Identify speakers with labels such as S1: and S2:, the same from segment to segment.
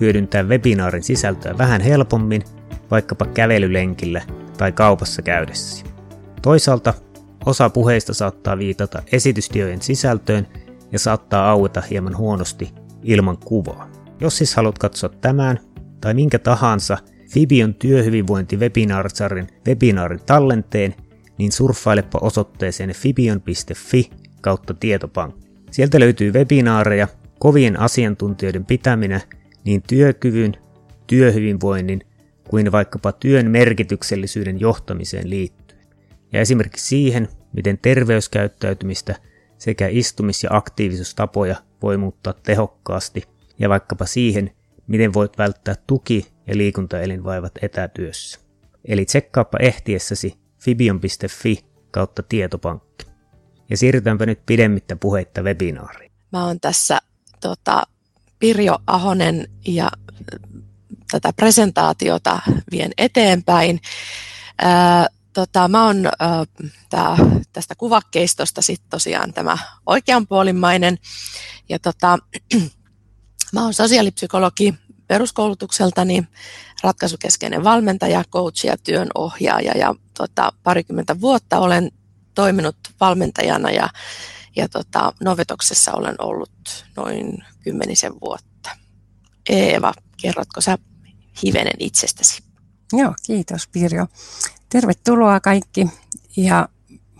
S1: hyödyntää webinaarin sisältöä vähän helpommin, vaikkapa kävelylenkillä tai kaupassa käydessä. Toisaalta osa puheista saattaa viitata esitystiojen sisältöön ja saattaa aueta hieman huonosti ilman kuvaa. Jos siis haluat katsoa tämän tai minkä tahansa Fibion työhyvinvointi webinaarisarjan webinaarin tallenteen, niin surffailepa osoitteeseen fibion.fi kautta tietopankki. Sieltä löytyy webinaareja, kovien asiantuntijoiden pitäminä niin työkyvyn, työhyvinvoinnin kuin vaikkapa työn merkityksellisyyden johtamiseen liittyen. Ja esimerkiksi siihen, miten terveyskäyttäytymistä sekä istumis- ja aktiivisuustapoja voi muuttaa tehokkaasti ja vaikkapa siihen, miten voit välttää tuki- ja liikuntaelinvaivat etätyössä. Eli tsekkaappa ehtiessäsi fibion.fi kautta tietopankki. Ja siirrytäänpä nyt pidemmittä puheitta webinaariin.
S2: Mä oon tässä tota, Pirjo Ahonen ja tätä presentaatiota vien eteenpäin. Ää, tota, mä oon ää, tää, tästä kuvakkeistosta sitten tosiaan tämä oikeanpuolimmainen. Ja tota, mä oon sosiaalipsykologi peruskoulutukseltani, ratkaisukeskeinen valmentaja, coach ja työnohjaaja. Ja tota, parikymmentä vuotta olen toiminut valmentajana ja ja tota, Novetoksessa olen ollut noin kymmenisen vuotta. Eeva, kerrotko sä hivenen itsestäsi?
S3: Joo, kiitos Pirjo. Tervetuloa kaikki. Ja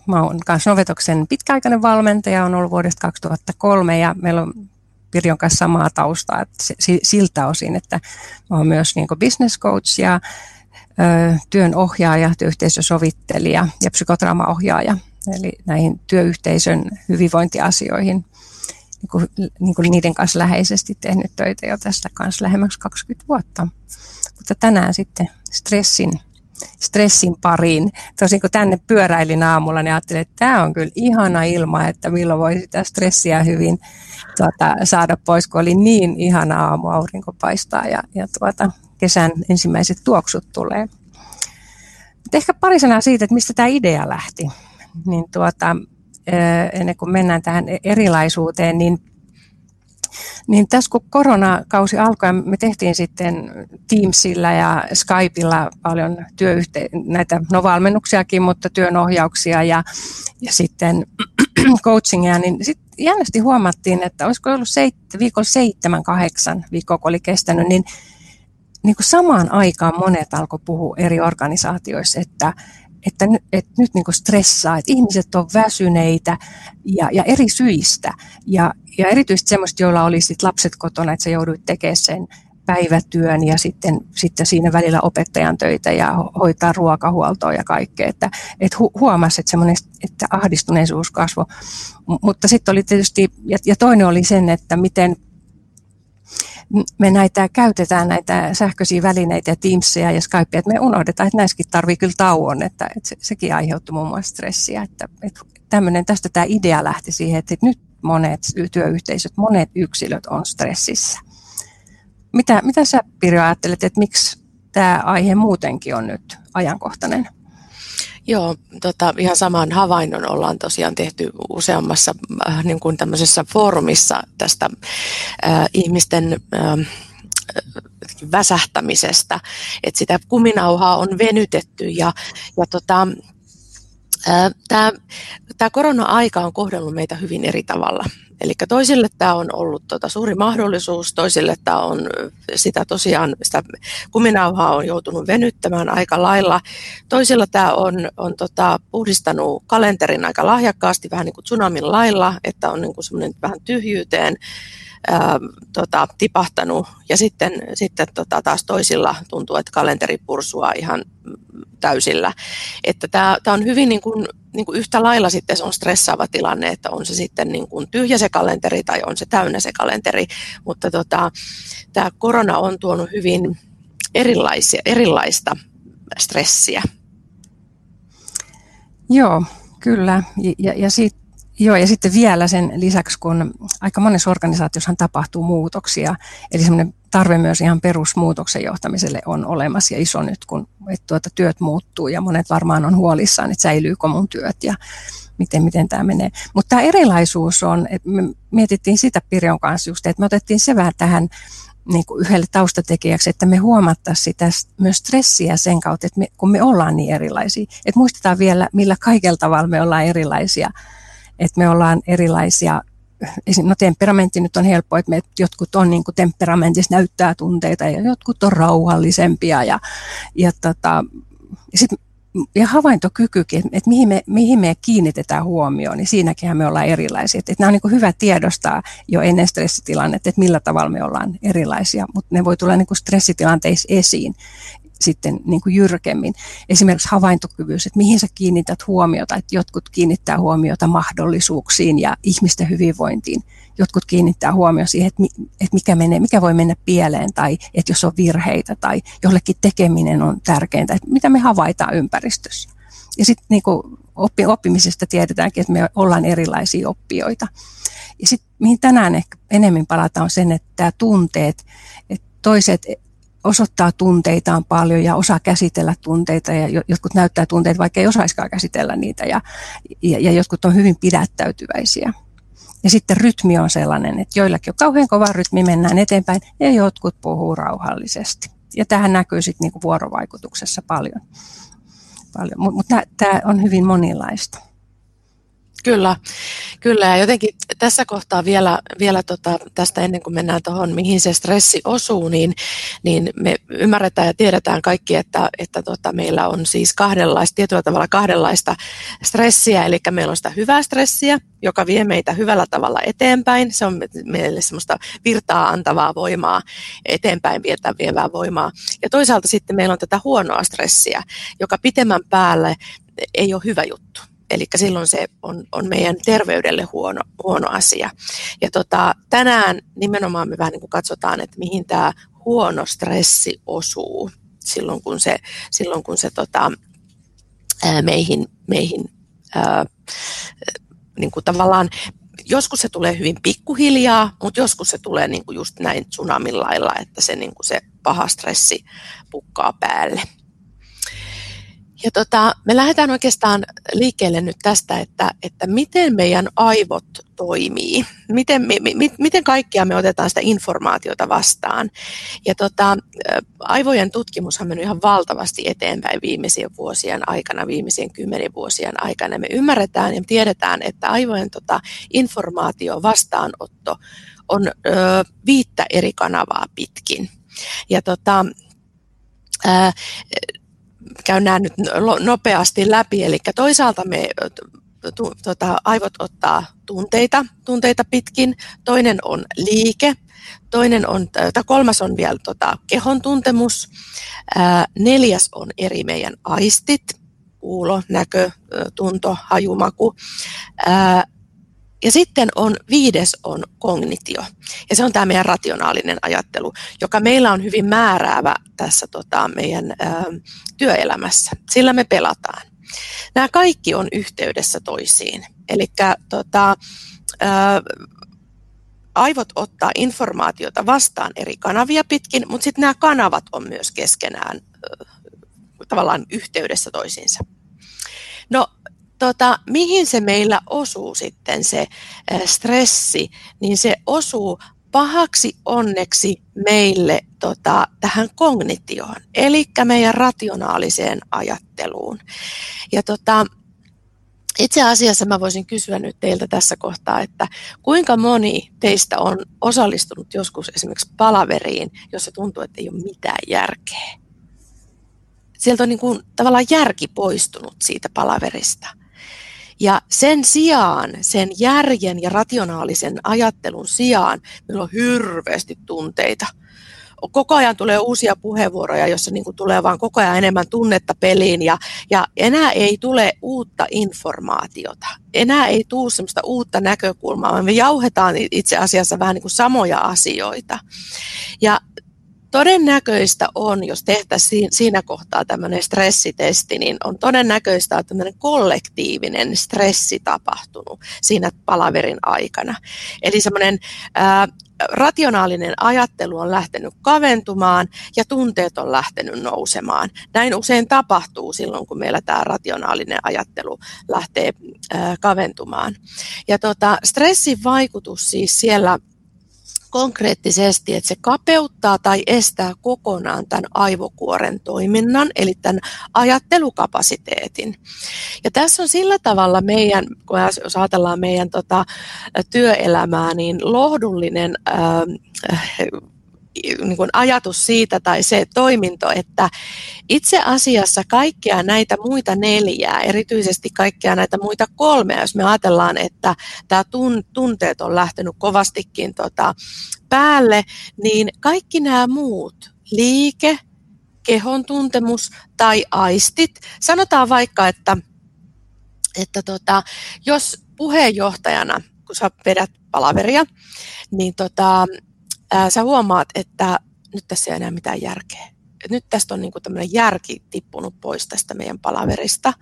S3: mä oon kanssa Novetoksen pitkäaikainen valmentaja, on ollut vuodesta 2003 ja meillä on Pirjon kanssa samaa taustaa että siltä osin, että mä oon myös niin business coach ja ö, työn ohjaaja, työyhteisösovittelija ja psykotraumaohjaaja eli näihin työyhteisön hyvinvointiasioihin niin kuin, niin kuin niiden kanssa läheisesti tehnyt töitä jo tästä kanssa lähemmäksi 20 vuotta. Mutta tänään sitten stressin, stressin pariin. Tosin kun tänne pyöräilin aamulla, niin ajattelin, että tämä on kyllä ihana ilma, että milloin voi sitä stressiä hyvin tuota, saada pois, kun oli niin ihana aamu, aurinko paistaa ja, ja tuota, kesän ensimmäiset tuoksut tulee. Mutta ehkä pari sanaa siitä, että mistä tämä idea lähti niin tuota, ennen kuin mennään tähän erilaisuuteen, niin niin tässä kun koronakausi alkoi, me tehtiin sitten Teamsilla ja Skypeilla paljon työyhte- näitä no valmennuksiakin, mutta työnohjauksia ja, ja sitten coachingia, niin sitten jännästi huomattiin, että olisiko ollut seit- viikolla seitsemän, kahdeksan viikkoa, kun oli kestänyt, niin, niin kuin samaan aikaan monet alkoi puhua eri organisaatioissa, että, että, että nyt niin stressaa, että ihmiset on väsyneitä ja, ja eri syistä. Ja, ja erityisesti semmoista, joilla oli sit lapset kotona, että sä jouduit tekemään sen päivätyön ja sitten, sitten siinä välillä opettajan töitä ja hoitaa ruokahuoltoa ja kaikkea. Että, että huomasi, että, että ahdistuneisuus kasvoi. Mutta sitten oli tietysti, ja, ja toinen oli sen, että miten me näitä käytetään näitä sähköisiä välineitä Teamsia ja Skypea, että me unohdetaan, että näissäkin tarvii kyllä tauon, että, että se, sekin aiheutti muun muassa stressiä. Että, että tämmöinen, tästä tämä idea lähti siihen, että nyt monet työyhteisöt, monet yksilöt on stressissä. Mitä, mitä sä Pirjo ajattelet, että miksi tämä aihe muutenkin on nyt ajankohtainen?
S2: Joo, tota, ihan saman havainnon ollaan tosiaan tehty useammassa äh, niin kuin tämmöisessä foorumissa tästä äh, ihmisten äh, väsähtämisestä, että sitä kuminauhaa on venytetty ja, ja tota, Tämä, tämä korona-aika on kohdellut meitä hyvin eri tavalla. Eli toisille tämä on ollut tota suuri mahdollisuus, toisille tämä on sitä tosiaan, sitä kuminauhaa on joutunut venyttämään aika lailla. Toisilla tämä on, on tota puhdistanut kalenterin aika lahjakkaasti, vähän niin kuin tsunamin lailla, että on niin kuin semmoinen vähän tyhjyyteen ää, tota, tipahtanut. Ja sitten, sitten tota, taas toisilla tuntuu, että kalenteri pursua ihan täysillä. Että tämä, tämä on hyvin niin kuin, niin kuin yhtä lailla sitten se on stressaava tilanne, että on se sitten niin kuin tyhjä se kalenteri tai on se täynnä se kalenteri. Mutta tota, tämä korona on tuonut hyvin erilaisia, erilaista stressiä.
S3: Joo, kyllä. Ja, ja, ja, sit, joo, ja sitten vielä sen lisäksi, kun aika monessa organisaatiossa tapahtuu muutoksia, eli semmoinen tarve myös ihan perusmuutoksen johtamiselle on olemassa ja iso nyt, kun että tuota, työt muuttuu ja monet varmaan on huolissaan, että säilyykö mun työt ja miten, miten tämä menee. Mutta tämä erilaisuus on, että me mietittiin sitä Pirjon kanssa just, että me otettiin se vähän tähän niin kuin yhdelle taustatekijäksi, että me huomattaisiin sitä myös stressiä sen kautta, että me, kun me ollaan niin erilaisia. Että muistetaan vielä, millä kaikella tavalla me ollaan erilaisia. Että me ollaan erilaisia no temperamentti nyt on helppo, että me jotkut on niin temperamentissa näyttää tunteita ja jotkut on rauhallisempia ja, ja, tota, ja sit ja havaintokykykin, että mihin me, mihin me kiinnitetään huomioon, niin siinäkin me ollaan erilaisia. Että, että nämä on niin hyvä tiedostaa jo ennen stressitilannetta, että millä tavalla me ollaan erilaisia, mutta ne voi tulla niin stressitilanteissa esiin sitten niin kuin jyrkemmin. Esimerkiksi havaintokyvyys, että mihin sä kiinnität huomiota, että jotkut kiinnittää huomiota mahdollisuuksiin ja ihmisten hyvinvointiin. Jotkut kiinnittää huomioon siihen, että, että mikä, menee, mikä voi mennä pieleen tai että jos on virheitä tai jollekin tekeminen on tärkeintä, että mitä me havaitaan ympäristössä. Ja sitten niin oppi, oppimisesta tiedetäänkin, että me ollaan erilaisia oppijoita. Ja sitten mihin tänään ehkä enemmän palataan on sen, että tunteet, että toiset osoittaa tunteitaan paljon ja osaa käsitellä tunteita ja jotkut näyttää tunteita, vaikka ei osaiskaan käsitellä niitä ja, ja, ja jotkut on hyvin pidättäytyväisiä. Ja sitten rytmi on sellainen, että joillakin on kauhean kova rytmi, mennään eteenpäin ja jotkut puhuu rauhallisesti. Ja tähän näkyy sitten niinku vuorovaikutuksessa paljon. paljon. Mutta mut tämä on hyvin monilaista.
S2: Kyllä, kyllä. Ja jotenkin tässä kohtaa vielä, vielä tota, tästä ennen kuin mennään tuohon, mihin se stressi osuu, niin, niin me ymmärretään ja tiedetään kaikki, että, että tota, meillä on siis kahdenlaista, tietyllä tavalla kahdenlaista stressiä, eli meillä on sitä hyvää stressiä, joka vie meitä hyvällä tavalla eteenpäin. Se on meille semmoista virtaa antavaa voimaa, eteenpäin vietä vievää voimaa. Ja toisaalta sitten meillä on tätä huonoa stressiä, joka pitemmän päälle ei ole hyvä juttu Eli silloin se on, on meidän terveydelle huono, huono asia. Ja tota, tänään nimenomaan me vähän niin kuin katsotaan, että mihin tämä huono stressi osuu silloin, kun se, silloin, kun se tota, meihin, meihin ää, niin kuin tavallaan joskus se tulee hyvin pikkuhiljaa, mutta joskus se tulee niin kuin just näin tsunamin lailla, että se, niin kuin se paha stressi pukkaa päälle. Ja tota, me lähdetään oikeastaan liikkeelle nyt tästä, että, että miten meidän aivot toimii, miten, mi, mi, miten kaikkia me otetaan sitä informaatiota vastaan. Ja tota, aivojen tutkimus on mennyt ihan valtavasti eteenpäin viimeisien vuosien aikana, viimeisien kymmenen vuosien aikana. Me ymmärretään ja tiedetään, että aivojen tota, informaatio vastaanotto on ö, viittä eri kanavaa pitkin. Ja tota, käyn nämä nyt nopeasti läpi. Eli toisaalta me tu, tota, aivot ottaa tunteita, tunteita pitkin, toinen on liike, toinen on, tai kolmas on vielä tota, kehon tuntemus, ää, neljäs on eri meidän aistit, kuulo, näkö, tunto, hajumaku, ää, ja sitten on viides on kognitio. Ja se on tämä meidän rationaalinen ajattelu, joka meillä on hyvin määräävä tässä tota, meidän ä, työelämässä. Sillä me pelataan. Nämä kaikki on yhteydessä toisiin. Eli tota, aivot ottaa informaatiota vastaan eri kanavia pitkin, mutta sitten nämä kanavat on myös keskenään ä, tavallaan yhteydessä toisiinsa. No tota, mihin se meillä osuu sitten se stressi, niin se osuu pahaksi onneksi meille tota, tähän kognitioon, eli meidän rationaaliseen ajatteluun. Ja tota, itse asiassa mä voisin kysyä nyt teiltä tässä kohtaa, että kuinka moni teistä on osallistunut joskus esimerkiksi palaveriin, jossa tuntuu, että ei ole mitään järkeä. Sieltä on niin kuin tavallaan järki poistunut siitä palaverista. Ja sen sijaan, sen järjen ja rationaalisen ajattelun sijaan, meillä on hirveästi tunteita. Koko ajan tulee uusia puheenvuoroja, joissa niin tulee vaan koko ajan enemmän tunnetta peliin ja, ja enää ei tule uutta informaatiota. Enää ei tule sellaista uutta näkökulmaa, me jauhetaan itse asiassa vähän niin kuin samoja asioita. Ja todennäköistä on, jos tehtäisiin siinä kohtaa tämmöinen stressitesti, niin on todennäköistä, että tämmöinen kollektiivinen stressi tapahtunut siinä palaverin aikana. Eli semmoinen ää, rationaalinen ajattelu on lähtenyt kaventumaan ja tunteet on lähtenyt nousemaan. Näin usein tapahtuu silloin, kun meillä tämä rationaalinen ajattelu lähtee ää, kaventumaan. Ja tota, stressin vaikutus siis siellä konkreettisesti, että se kapeuttaa tai estää kokonaan tämän aivokuoren toiminnan, eli tämän ajattelukapasiteetin. Ja tässä on sillä tavalla meidän, kun jos ajatellaan meidän tota, työelämää, niin lohdullinen äh, niin kuin ajatus siitä tai se toiminto, että itse asiassa kaikkia näitä muita neljää, erityisesti kaikkia näitä muita kolmea, jos me ajatellaan, että tämä tunteet on lähtenyt kovastikin tota päälle, niin kaikki nämä muut, liike, kehon tuntemus tai aistit, sanotaan vaikka, että, että tota, jos puheenjohtajana, kun sä vedät palaveria, niin tota, ää, sä huomaat, että nyt tässä ei enää mitään järkeä. Et nyt tästä on niinku tämmöinen järki tippunut pois tästä meidän palaverista,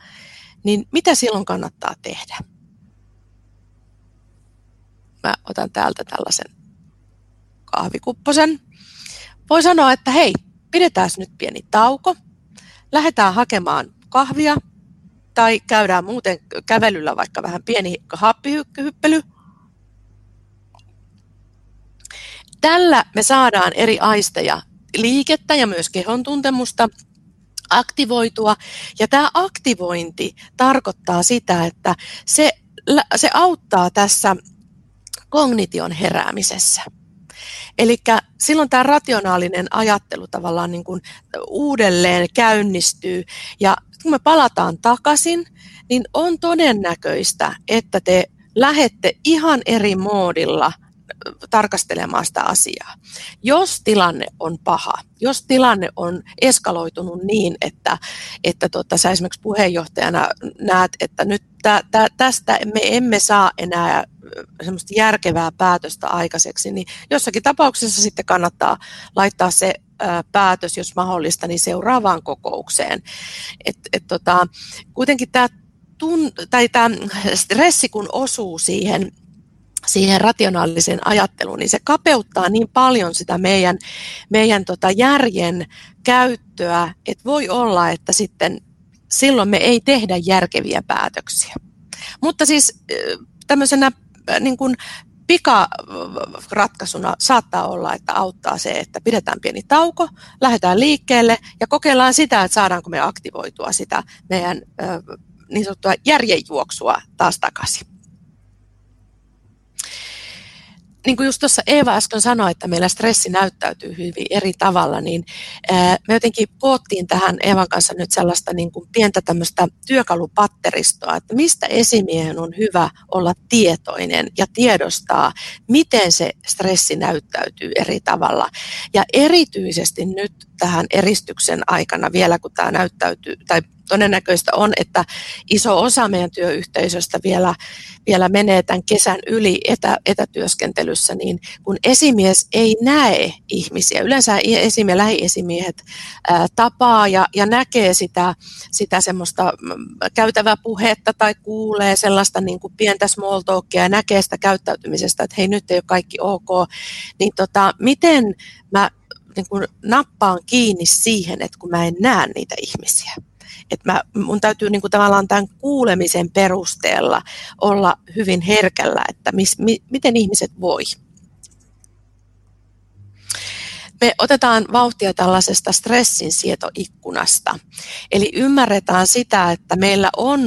S2: niin mitä silloin kannattaa tehdä? Mä otan täältä tällaisen kahvikupposen. Voi sanoa, että hei, pidetään nyt pieni tauko, lähdetään hakemaan kahvia tai käydään muuten kävelyllä vaikka vähän pieni happihyppely – Tällä me saadaan eri aisteja, liikettä ja myös kehon tuntemusta aktivoitua. Ja tämä aktivointi tarkoittaa sitä, että se, se auttaa tässä kognition heräämisessä. Eli silloin tämä rationaalinen ajattelu tavallaan niin kuin uudelleen käynnistyy ja kun me palataan takaisin, niin on todennäköistä, että te lähette ihan eri moodilla – tarkastelemaan sitä asiaa. Jos tilanne on paha, jos tilanne on eskaloitunut niin, että, että tota, sä esimerkiksi puheenjohtajana näet, että nyt tä, tä, tästä me emme saa enää semmoista järkevää päätöstä aikaiseksi, niin jossakin tapauksessa sitten kannattaa laittaa se päätös, jos mahdollista, niin seuraavaan kokoukseen. Et, et tota, kuitenkin tämä tun, tai tämä stressi kun osuu siihen siihen ajatteluun, niin se kapeuttaa niin paljon sitä meidän, meidän tota järjen käyttöä, että voi olla, että sitten silloin me ei tehdä järkeviä päätöksiä. Mutta siis tämmöisenä niin kuin pikaratkaisuna saattaa olla, että auttaa se, että pidetään pieni tauko, lähdetään liikkeelle ja kokeillaan sitä, että saadaanko me aktivoitua sitä meidän niin sanottua järjenjuoksua taas takaisin niin kuin just tuossa Eeva äsken sanoi, että meillä stressi näyttäytyy hyvin eri tavalla, niin me jotenkin koottiin tähän Eevan kanssa nyt sellaista niin kuin pientä tämmöistä työkalupatteristoa, että mistä esimiehen on hyvä olla tietoinen ja tiedostaa, miten se stressi näyttäytyy eri tavalla. Ja erityisesti nyt tähän eristyksen aikana vielä, kun tämä näyttäytyy, tai todennäköistä on, että iso osa meidän työyhteisöstä vielä, vielä menee tämän kesän yli etä, etätyöskentelyssä, niin kun esimies ei näe ihmisiä, yleensä esimies, lähiesimiehet ää, tapaa ja, ja näkee sitä, sitä semmoista mm, käytävää puhetta tai kuulee sellaista niin kuin pientä small talkia ja näkee sitä käyttäytymisestä, että hei nyt ei ole kaikki ok, niin tota, miten mä niin kuin nappaan kiinni siihen, että kun mä en näe niitä ihmisiä että mä, mun täytyy niin kuin tavallaan tämän kuulemisen perusteella olla hyvin herkällä, että mis, mi, miten ihmiset voi. Me otetaan vauhtia tällaisesta stressin sietoikkunasta. Eli ymmärretään sitä, että meillä on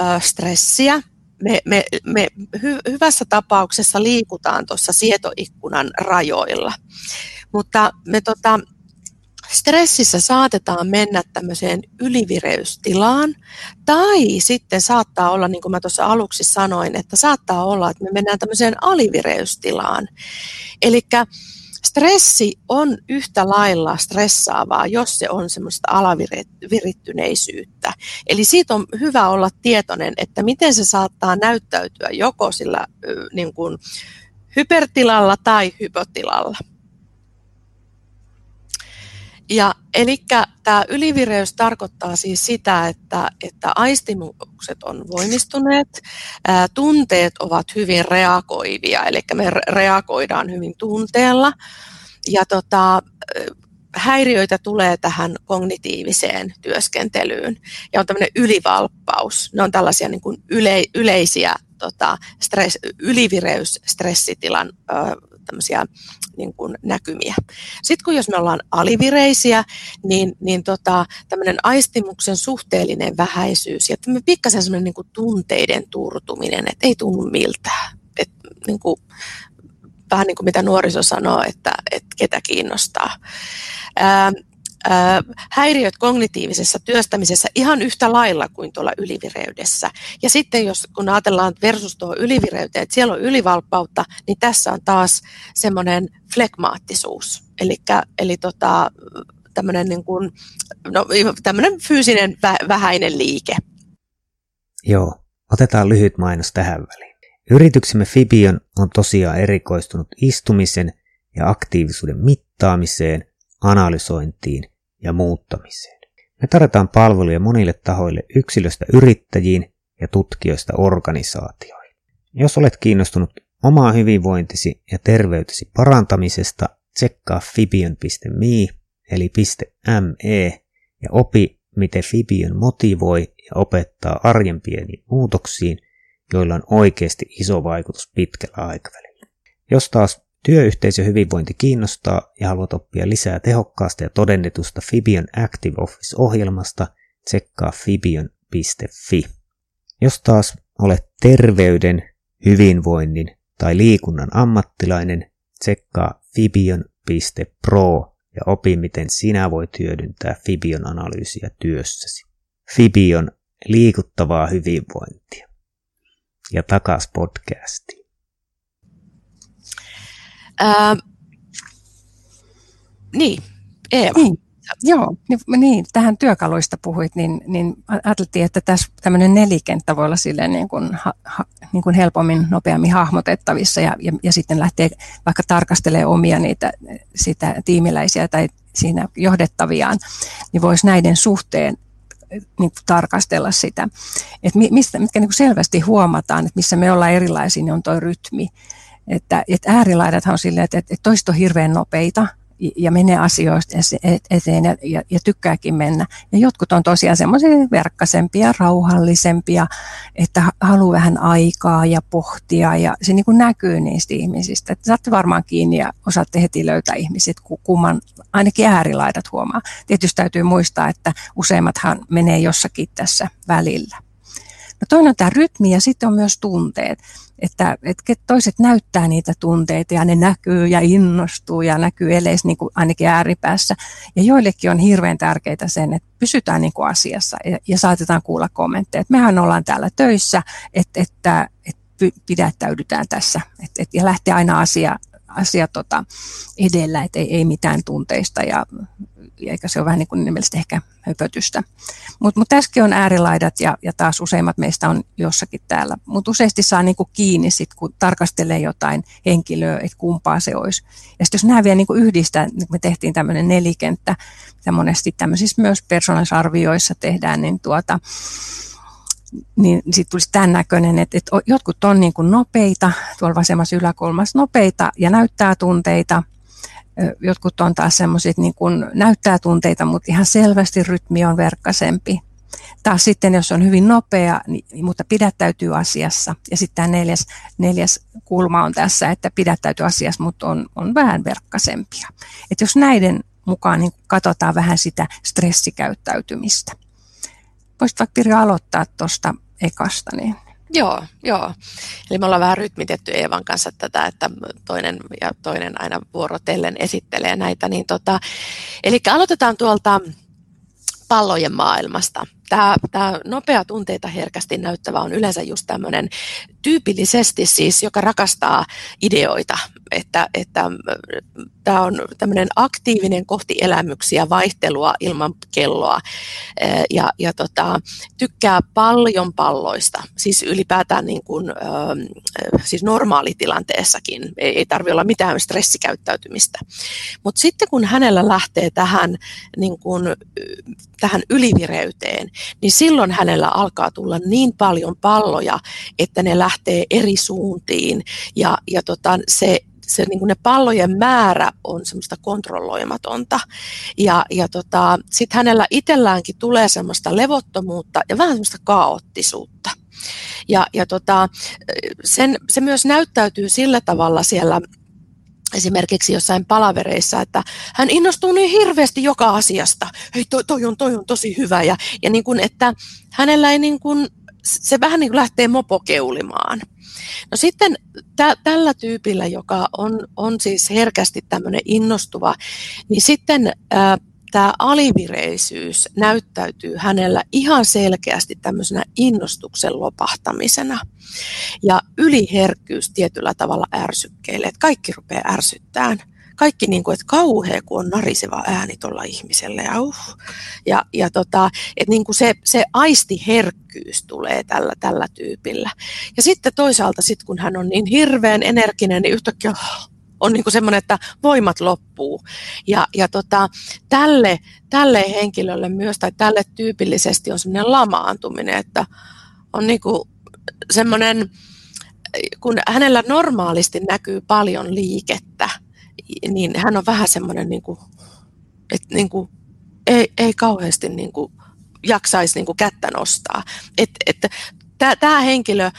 S2: ö, stressiä, me, me, me hy, hyvässä tapauksessa liikutaan tuossa sietoikkunan rajoilla. Mutta me tota, stressissä saatetaan mennä tämmöiseen ylivireystilaan, tai sitten saattaa olla, niin kuin mä tuossa aluksi sanoin, että saattaa olla, että me mennään tämmöiseen alivireystilaan. Eli stressi on yhtä lailla stressaavaa, jos se on semmoista alavirittyneisyyttä. Eli siitä on hyvä olla tietoinen, että miten se saattaa näyttäytyä joko sillä niin kuin hypertilalla tai hypotilalla. Eli tämä ylivireys tarkoittaa siis sitä, että, että aistimukset on voimistuneet, ää, tunteet ovat hyvin reagoivia, eli me reagoidaan hyvin tunteella. Ja tota, häiriöitä tulee tähän kognitiiviseen työskentelyyn ja on tämmöinen ylivalppaus. Ne on tällaisia niin kuin yle, yleisiä tota, stress, ylivireys stressitilan ö, niin kuin näkymiä. Sitten kun jos me ollaan alivireisiä, niin, niin tota, tämmöinen aistimuksen suhteellinen vähäisyys ja pikkasen semmoinen niin tunteiden turtuminen, että ei tunnu miltään. Et, niin kuin, vähän niin kuin mitä nuoriso sanoo, että, että ketä kiinnostaa. Ää, häiriöt kognitiivisessa työstämisessä ihan yhtä lailla kuin tuolla ylivireydessä. Ja sitten jos kun ajatellaan versus tuo ylivireyteen, että siellä on ylivalppautta, niin tässä on taas semmoinen flekmaattisuus. Elikkä, eli tota, tämmöinen niin kuin, no, fyysinen vä- vähäinen liike.
S1: Joo, otetaan lyhyt mainos tähän väliin. Yrityksemme Fibion on tosiaan erikoistunut istumisen ja aktiivisuuden mittaamiseen, analysointiin ja muuttamiseen. Me tarjotaan palveluja monille tahoille yksilöstä yrittäjiin ja tutkijoista organisaatioihin. Jos olet kiinnostunut omaa hyvinvointisi ja terveytesi parantamisesta, tsekkaa fibion.me eli .me ja opi, miten Fibion motivoi ja opettaa arjen pieniin muutoksiin, joilla on oikeasti iso vaikutus pitkällä aikavälillä. Jos taas Työyhteisö hyvinvointi kiinnostaa ja haluat oppia lisää tehokkaasta ja todennetusta Fibion Active Office-ohjelmasta, tsekkaa fibion.fi. Jos taas olet terveyden, hyvinvoinnin tai liikunnan ammattilainen, tsekkaa fibion.pro ja opi, miten sinä voit hyödyntää Fibion analyysiä työssäsi. Fibion liikuttavaa hyvinvointia. Ja takas podcastiin.
S2: Ää, niin, Eeva.
S3: Niin. Joo, niin, niin, tähän työkaluista puhuit, niin, niin ajateltiin, että tässä tämmöinen nelikenttä voi olla silleen niin kuin, ha, ha, niin kuin helpommin, nopeammin hahmotettavissa ja, ja, ja sitten lähtee vaikka tarkastelemaan omia niitä sitä tiimiläisiä tai siinä johdettaviaan, niin voisi näiden suhteen niin tarkastella sitä, että mistä, mitkä niin selvästi huomataan, että missä me ollaan erilaisia, niin on tuo rytmi. Että, että äärilaidathan on silleen, että, että toiset on hirveän nopeita ja menee asioista eteen ja, ja, ja tykkääkin mennä. Ja jotkut on tosiaan semmoisia verkkaisempia, rauhallisempia, että haluaa vähän aikaa ja pohtia ja se niin kuin näkyy niistä ihmisistä. Että saatte varmaan kiinni ja osaatte heti löytää ihmiset, kumman ainakin äärilaidat huomaa. Tietysti täytyy muistaa, että useimmathan menee jossakin tässä välillä. No toinen on tämä rytmi ja sitten on myös tunteet että, että toiset näyttää niitä tunteita ja ne näkyy ja innostuu ja näkyy eleissä niin ainakin ääripäässä. Ja joillekin on hirveän tärkeää sen, että pysytään niin kuin asiassa ja, ja saatetaan kuulla kommentteja. Että mehän ollaan täällä töissä, että, että, että pidättäydytään tässä että, että, ja lähtee aina asia, asia tota edellä, että ei, ei mitään tunteista ja eikä se ole vähän niin kuin mielestä ehkä höpötystä. Mutta mut tässäkin on äärilaidat ja, ja taas useimmat meistä on jossakin täällä. Mutta useasti saa niin kuin kiinni, sit, kun tarkastelee jotain henkilöä, että kumpaa se olisi. Ja sitten jos nämä vielä niin kuin yhdistää, niin me tehtiin tämmöinen nelikenttä, mitä monesti tämmöisissä myös persoonallisarvioissa tehdään, niin tuota, niin sitten tulisi tämän näköinen, että, että jotkut on niin kuin nopeita, tuolla vasemmassa yläkulmassa nopeita ja näyttää tunteita, Jotkut on taas semmoiset niin kuin näyttää tunteita, mutta ihan selvästi rytmi on verkkaisempi. Taas sitten, jos on hyvin nopea, niin, mutta pidättäytyy asiassa. Ja sitten tämä neljäs, neljäs kulma on tässä, että pidättäytyy asiassa, mutta on, on vähän verkkaisempia. Et jos näiden mukaan niin katsotaan vähän sitä stressikäyttäytymistä. Voisit vaikka Pirjo aloittaa tuosta ekasta, niin
S2: Joo, joo. Eli me ollaan vähän rytmitetty Eevan kanssa tätä, että toinen ja toinen aina vuorotellen esittelee näitä. Niin tota, eli aloitetaan tuolta pallojen maailmasta. Tämä, tämä nopea tunteita herkästi näyttävä on yleensä just tämmöinen tyypillisesti siis, joka rakastaa ideoita, että, että tämä on tämmöinen aktiivinen kohti elämyksiä, vaihtelua ilman kelloa. Ja, ja tota, tykkää paljon palloista, siis ylipäätään niin kuin, siis normaalitilanteessakin, ei, ei tarvitse olla mitään stressikäyttäytymistä. Mutta sitten kun hänellä lähtee tähän, niin kuin, tähän ylivireyteen, niin silloin hänellä alkaa tulla niin paljon palloja, että ne lähtee eri suuntiin. Ja, ja tota, se se, niin ne pallojen määrä on semmoista kontrolloimatonta. Ja, ja tota, sitten hänellä itselläänkin tulee semmoista levottomuutta ja vähän semmoista kaoottisuutta. Ja, ja tota, sen, se myös näyttäytyy sillä tavalla siellä esimerkiksi jossain palavereissa, että hän innostuu niin hirveästi joka asiasta. Hei, toi, toi, on, toi on tosi hyvä. Ja, ja niin kuin, että hänellä ei niin kuin, se vähän niin kuin lähtee mopokeulimaan. No sitten tä, tällä tyypillä, joka on, on siis herkästi tämmöinen innostuva, niin sitten ää, tämä alivireisyys näyttäytyy hänellä ihan selkeästi tämmöisenä innostuksen lopahtamisena. Ja yliherkkyys tietyllä tavalla ärsykkeille, että kaikki rupeaa ärsyttämään kaikki niin kuin, että kauhea, kun on nariseva ääni tuolla ihmisellä. Ja, uh. ja, ja tota, että niin kuin se, se aistiherkkyys tulee tällä, tällä tyypillä. Ja sitten toisaalta, sit kun hän on niin hirveän energinen, niin yhtäkkiä on niin semmoinen, että voimat loppuu. Ja, ja tota, tälle, tälle henkilölle myös, tai tälle tyypillisesti on semmoinen lamaantuminen, että on niin kuin semmoinen, kun hänellä normaalisti näkyy paljon liikettä, niin hän on vähän semmoinen, niin kuin, että niin kuin, ei, ei kauheasti niin kuin, jaksaisi niin kuin kättä nostaa. Et, että Tämä henkilö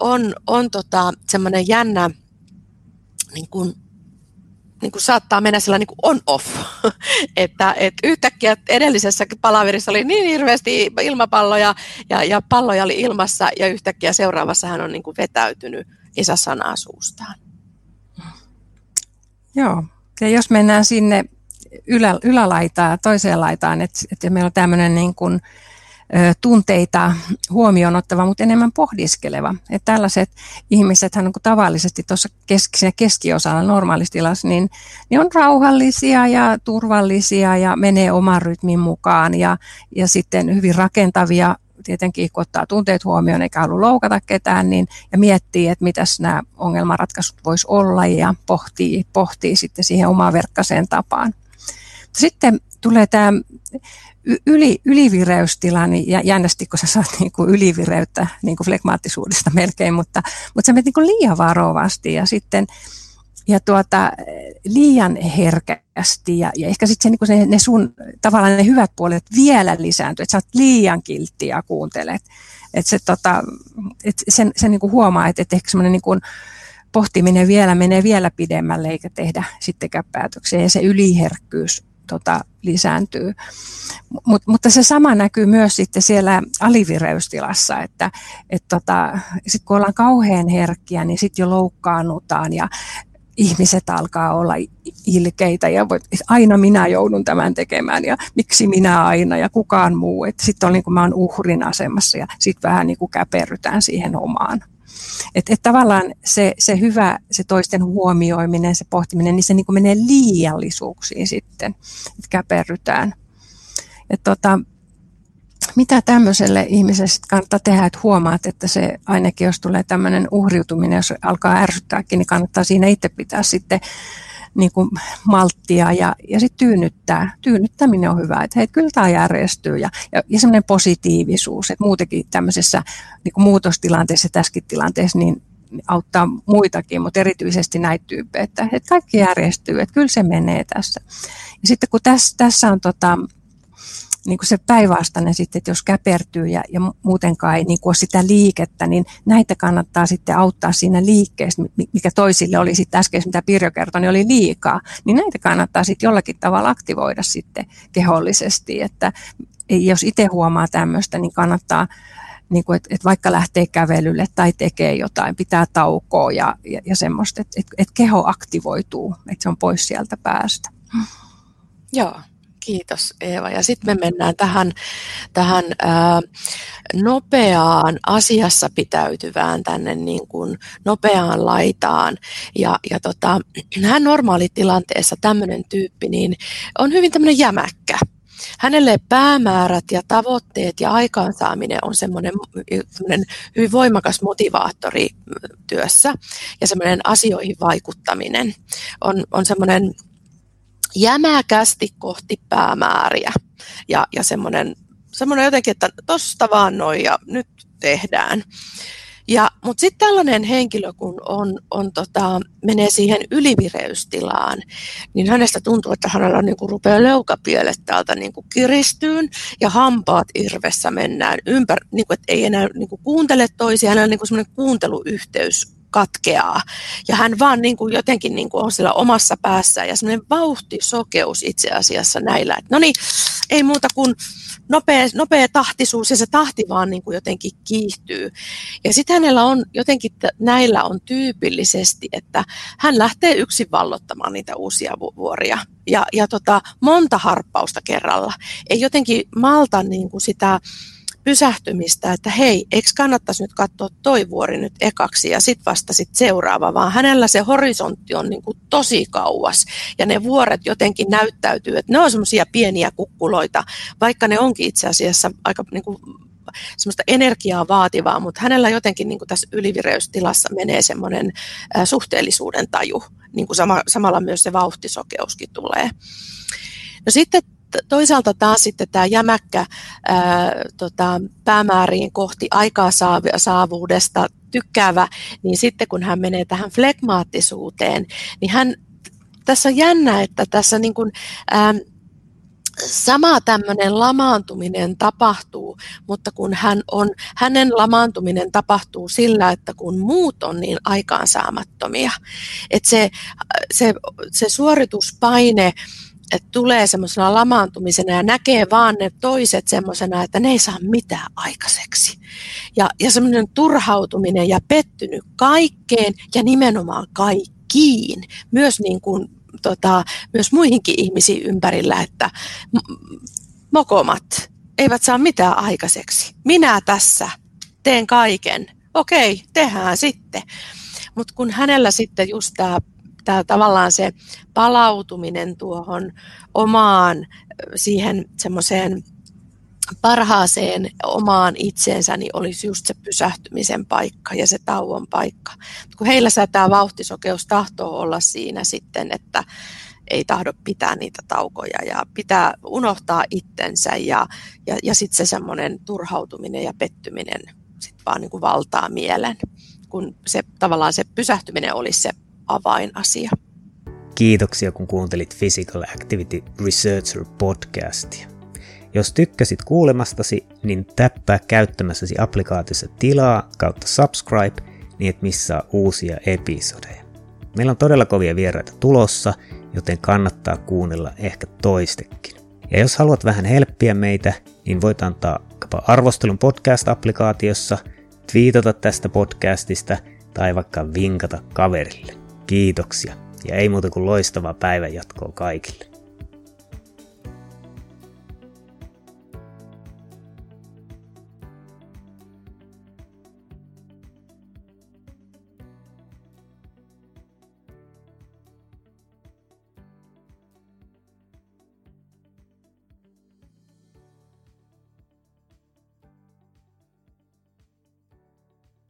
S2: on, on tota, semmoinen jännä, niin kuin, niin kuin saattaa mennä sellainen niin on-off, että, että yhtäkkiä edellisessä palaverissa oli niin hirveästi ilmapalloja ja, ja palloja oli ilmassa ja yhtäkkiä seuraavassa hän on niin kuin vetäytynyt, ei saa sanaa suustaan.
S3: Joo, ja jos mennään sinne ylä, ylälaitaan, toiseen laitaan, että, että meillä on tämmöinen niin kuin, tunteita huomioon ottava, mutta enemmän pohdiskeleva. Että tällaiset ihmiset, niin kuin tavallisesti tuossa keski, keskiosalla normaalistilassa, niin ne on rauhallisia ja turvallisia ja menee oman rytmin mukaan ja, ja sitten hyvin rakentavia tietenkin kun ottaa tunteet huomioon eikä halua loukata ketään, niin, ja miettii, että mitäs nämä ongelmanratkaisut voisi olla ja pohtii, pohtii sitten siihen omaan verkkaseen tapaan. Sitten tulee tämä yli, ylivireystila, niin jännästi, kun sä saat niin kuin ylivireyttä niin kuin flegmaattisuudesta melkein, mutta, mutta sä menet niin liian varovasti ja sitten ja tuota, liian herkästi ja, ja ehkä sitten se, niin ne, ne sun tavallaan ne hyvät puolet vielä lisääntyy, että sä oot liian kiltti ja kuuntelet. Että se, tota, et sen, sen niin kuin huomaa, että, että ehkä semmoinen niin pohtiminen vielä menee vielä pidemmälle eikä tehdä sittenkään päätöksiä ja se yliherkkyys tota, lisääntyy. Mut, mutta se sama näkyy myös sitten siellä alivireystilassa, että et tota, sit kun ollaan kauhean herkkiä, niin sitten jo loukkaannutaan ja ihmiset alkaa olla ilkeitä ja aina minä joudun tämän tekemään ja miksi minä aina ja kukaan muu. Sitten on niin kuin mä oon uhrin asemassa ja sitten vähän niin kuin käperrytään siihen omaan. Että et tavallaan se, se hyvä, se toisten huomioiminen, se pohtiminen, niin se niin kuin menee liiallisuuksiin sitten, että käperrytään. Et tota, mitä tämmöiselle ihmiselle kannattaa tehdä, että huomaat, että se ainakin jos tulee tämmöinen uhriutuminen, jos alkaa ärsyttääkin, niin kannattaa siinä itse pitää sitten niin kuin malttia ja, ja sitten tyynnyttää. Tyynnyttäminen on hyvä, että hei, kyllä tämä järjestyy ja, ja, ja semmoinen positiivisuus, että muutenkin tämmöisessä niin kuin muutostilanteessa ja tässäkin tilanteessa niin auttaa muitakin, mutta erityisesti näitä tyyppejä, että, että kaikki järjestyy, että kyllä se menee tässä. Ja sitten kun tässä, tässä on tota, niin kuin se päinvastainen sitten, että jos käpertyy ja, ja muutenkaan ei niin kuin ole sitä liikettä, niin näitä kannattaa sitten auttaa siinä liikkeessä, mikä toisille oli sitten äsken, mitä Pirjo kertoi, niin oli liikaa, niin näitä kannattaa sitten jollakin tavalla aktivoida sitten kehollisesti, että jos itse huomaa tämmöistä, niin kannattaa niin kuin, että, että vaikka lähtee kävelylle tai tekee jotain, pitää taukoa ja, ja, ja semmoista, että, että, että keho aktivoituu, että se on pois sieltä päästä.
S2: Joo, Kiitos Eeva. Ja sitten me mennään tähän, tähän ää, nopeaan asiassa pitäytyvään tänne niin kuin nopeaan laitaan. Ja, ja tota, hän normaalitilanteessa tämmöinen tyyppi niin on hyvin tämmöinen jämäkkä. Hänelle päämäärät ja tavoitteet ja aikaansaaminen on semmoinen, hyvin voimakas motivaattori työssä ja semmoinen asioihin vaikuttaminen on, on semmoinen jämäkästi kohti päämääriä ja, ja semmoinen, semmoinen jotenkin, että tosta vaan noin ja nyt tehdään. Ja, mutta sitten tällainen henkilö, kun on, on tota, menee siihen ylivireystilaan, niin hänestä tuntuu, että hänellä niin kuin rupeaa leukapielet täältä niin kuin kiristyyn ja hampaat irvessä mennään ympäri, niin kuin, että ei enää niin kuin kuuntele toisiaan, hänellä on niin kuin kuunteluyhteys katkeaa. Ja hän vaan niin kuin jotenkin niin kuin on siellä omassa päässä ja semmoinen vauhtisokeus itse asiassa näillä. No niin, ei muuta kuin nopea, nopea tahtisuus ja se tahti vaan niin kuin jotenkin kiihtyy. Ja sitten hänellä on jotenkin, näillä on tyypillisesti, että hän lähtee yksin vallottamaan niitä uusia vuoria. Ja, ja tota, monta harppausta kerralla. Ei jotenkin malta niin kuin sitä pysähtymistä, että hei, eikö kannattaisi nyt katsoa toi vuori nyt ekaksi ja sitten vasta sit seuraava, vaan hänellä se horisontti on niin kuin tosi kauas ja ne vuoret jotenkin näyttäytyy, että ne on semmoisia pieniä kukkuloita, vaikka ne onkin itse asiassa aika niin kuin semmoista energiaa vaativaa, mutta hänellä jotenkin niin kuin tässä ylivireystilassa menee semmoinen suhteellisuuden taju, niin kuin sama, samalla myös se vauhtisokeuskin tulee. No sitten toisaalta taas sitten tämä jämäkkä ää, tota, päämääriin kohti aikaansaavuudesta tykkäävä, niin sitten kun hän menee tähän flegmaattisuuteen, niin hän, tässä on jännä, että tässä niin kuin, ää, sama tämmöinen lamaantuminen tapahtuu, mutta kun hän on, hänen lamaantuminen tapahtuu sillä, että kun muut on niin aikaansaamattomia, että se, se, se suorituspaine, että tulee semmoisena lamaantumisena ja näkee vaan ne toiset semmoisena, että ne ei saa mitään aikaiseksi. Ja, ja semmoinen turhautuminen ja pettynyt kaikkeen ja nimenomaan kaikkiin, myös, niin kuin, tota, myös muihinkin ihmisiin ympärillä, että mokomat eivät saa mitään aikaiseksi. Minä tässä teen kaiken. Okei, tehdään sitten. Mutta kun hänellä sitten just tämä tämä tavallaan se palautuminen tuohon omaan siihen semmoiseen parhaaseen omaan itseensä niin olisi just se pysähtymisen paikka ja se tauon paikka. Kun heillä tämä vauhtisokeus tahtoo olla siinä sitten, että ei tahdo pitää niitä taukoja ja pitää unohtaa itsensä ja, ja, ja sitten se semmoinen turhautuminen ja pettyminen sit vaan niin kuin valtaa mielen, kun se tavallaan se pysähtyminen olisi se avainasia.
S1: Kiitoksia kun kuuntelit Physical Activity Researcher podcastia. Jos tykkäsit kuulemastasi, niin täppää käyttämässäsi applikaatiossa tilaa kautta subscribe, niin et missaa uusia episodeja. Meillä on todella kovia vieraita tulossa, joten kannattaa kuunnella ehkä toistekin. Ja jos haluat vähän helppiä meitä, niin voit antaa arvostelun podcast-applikaatiossa, twiitata tästä podcastista tai vaikka vinkata kaverille. Kiitoksia ja ei muuta kuin loistavaa päivänjatkoa kaikille.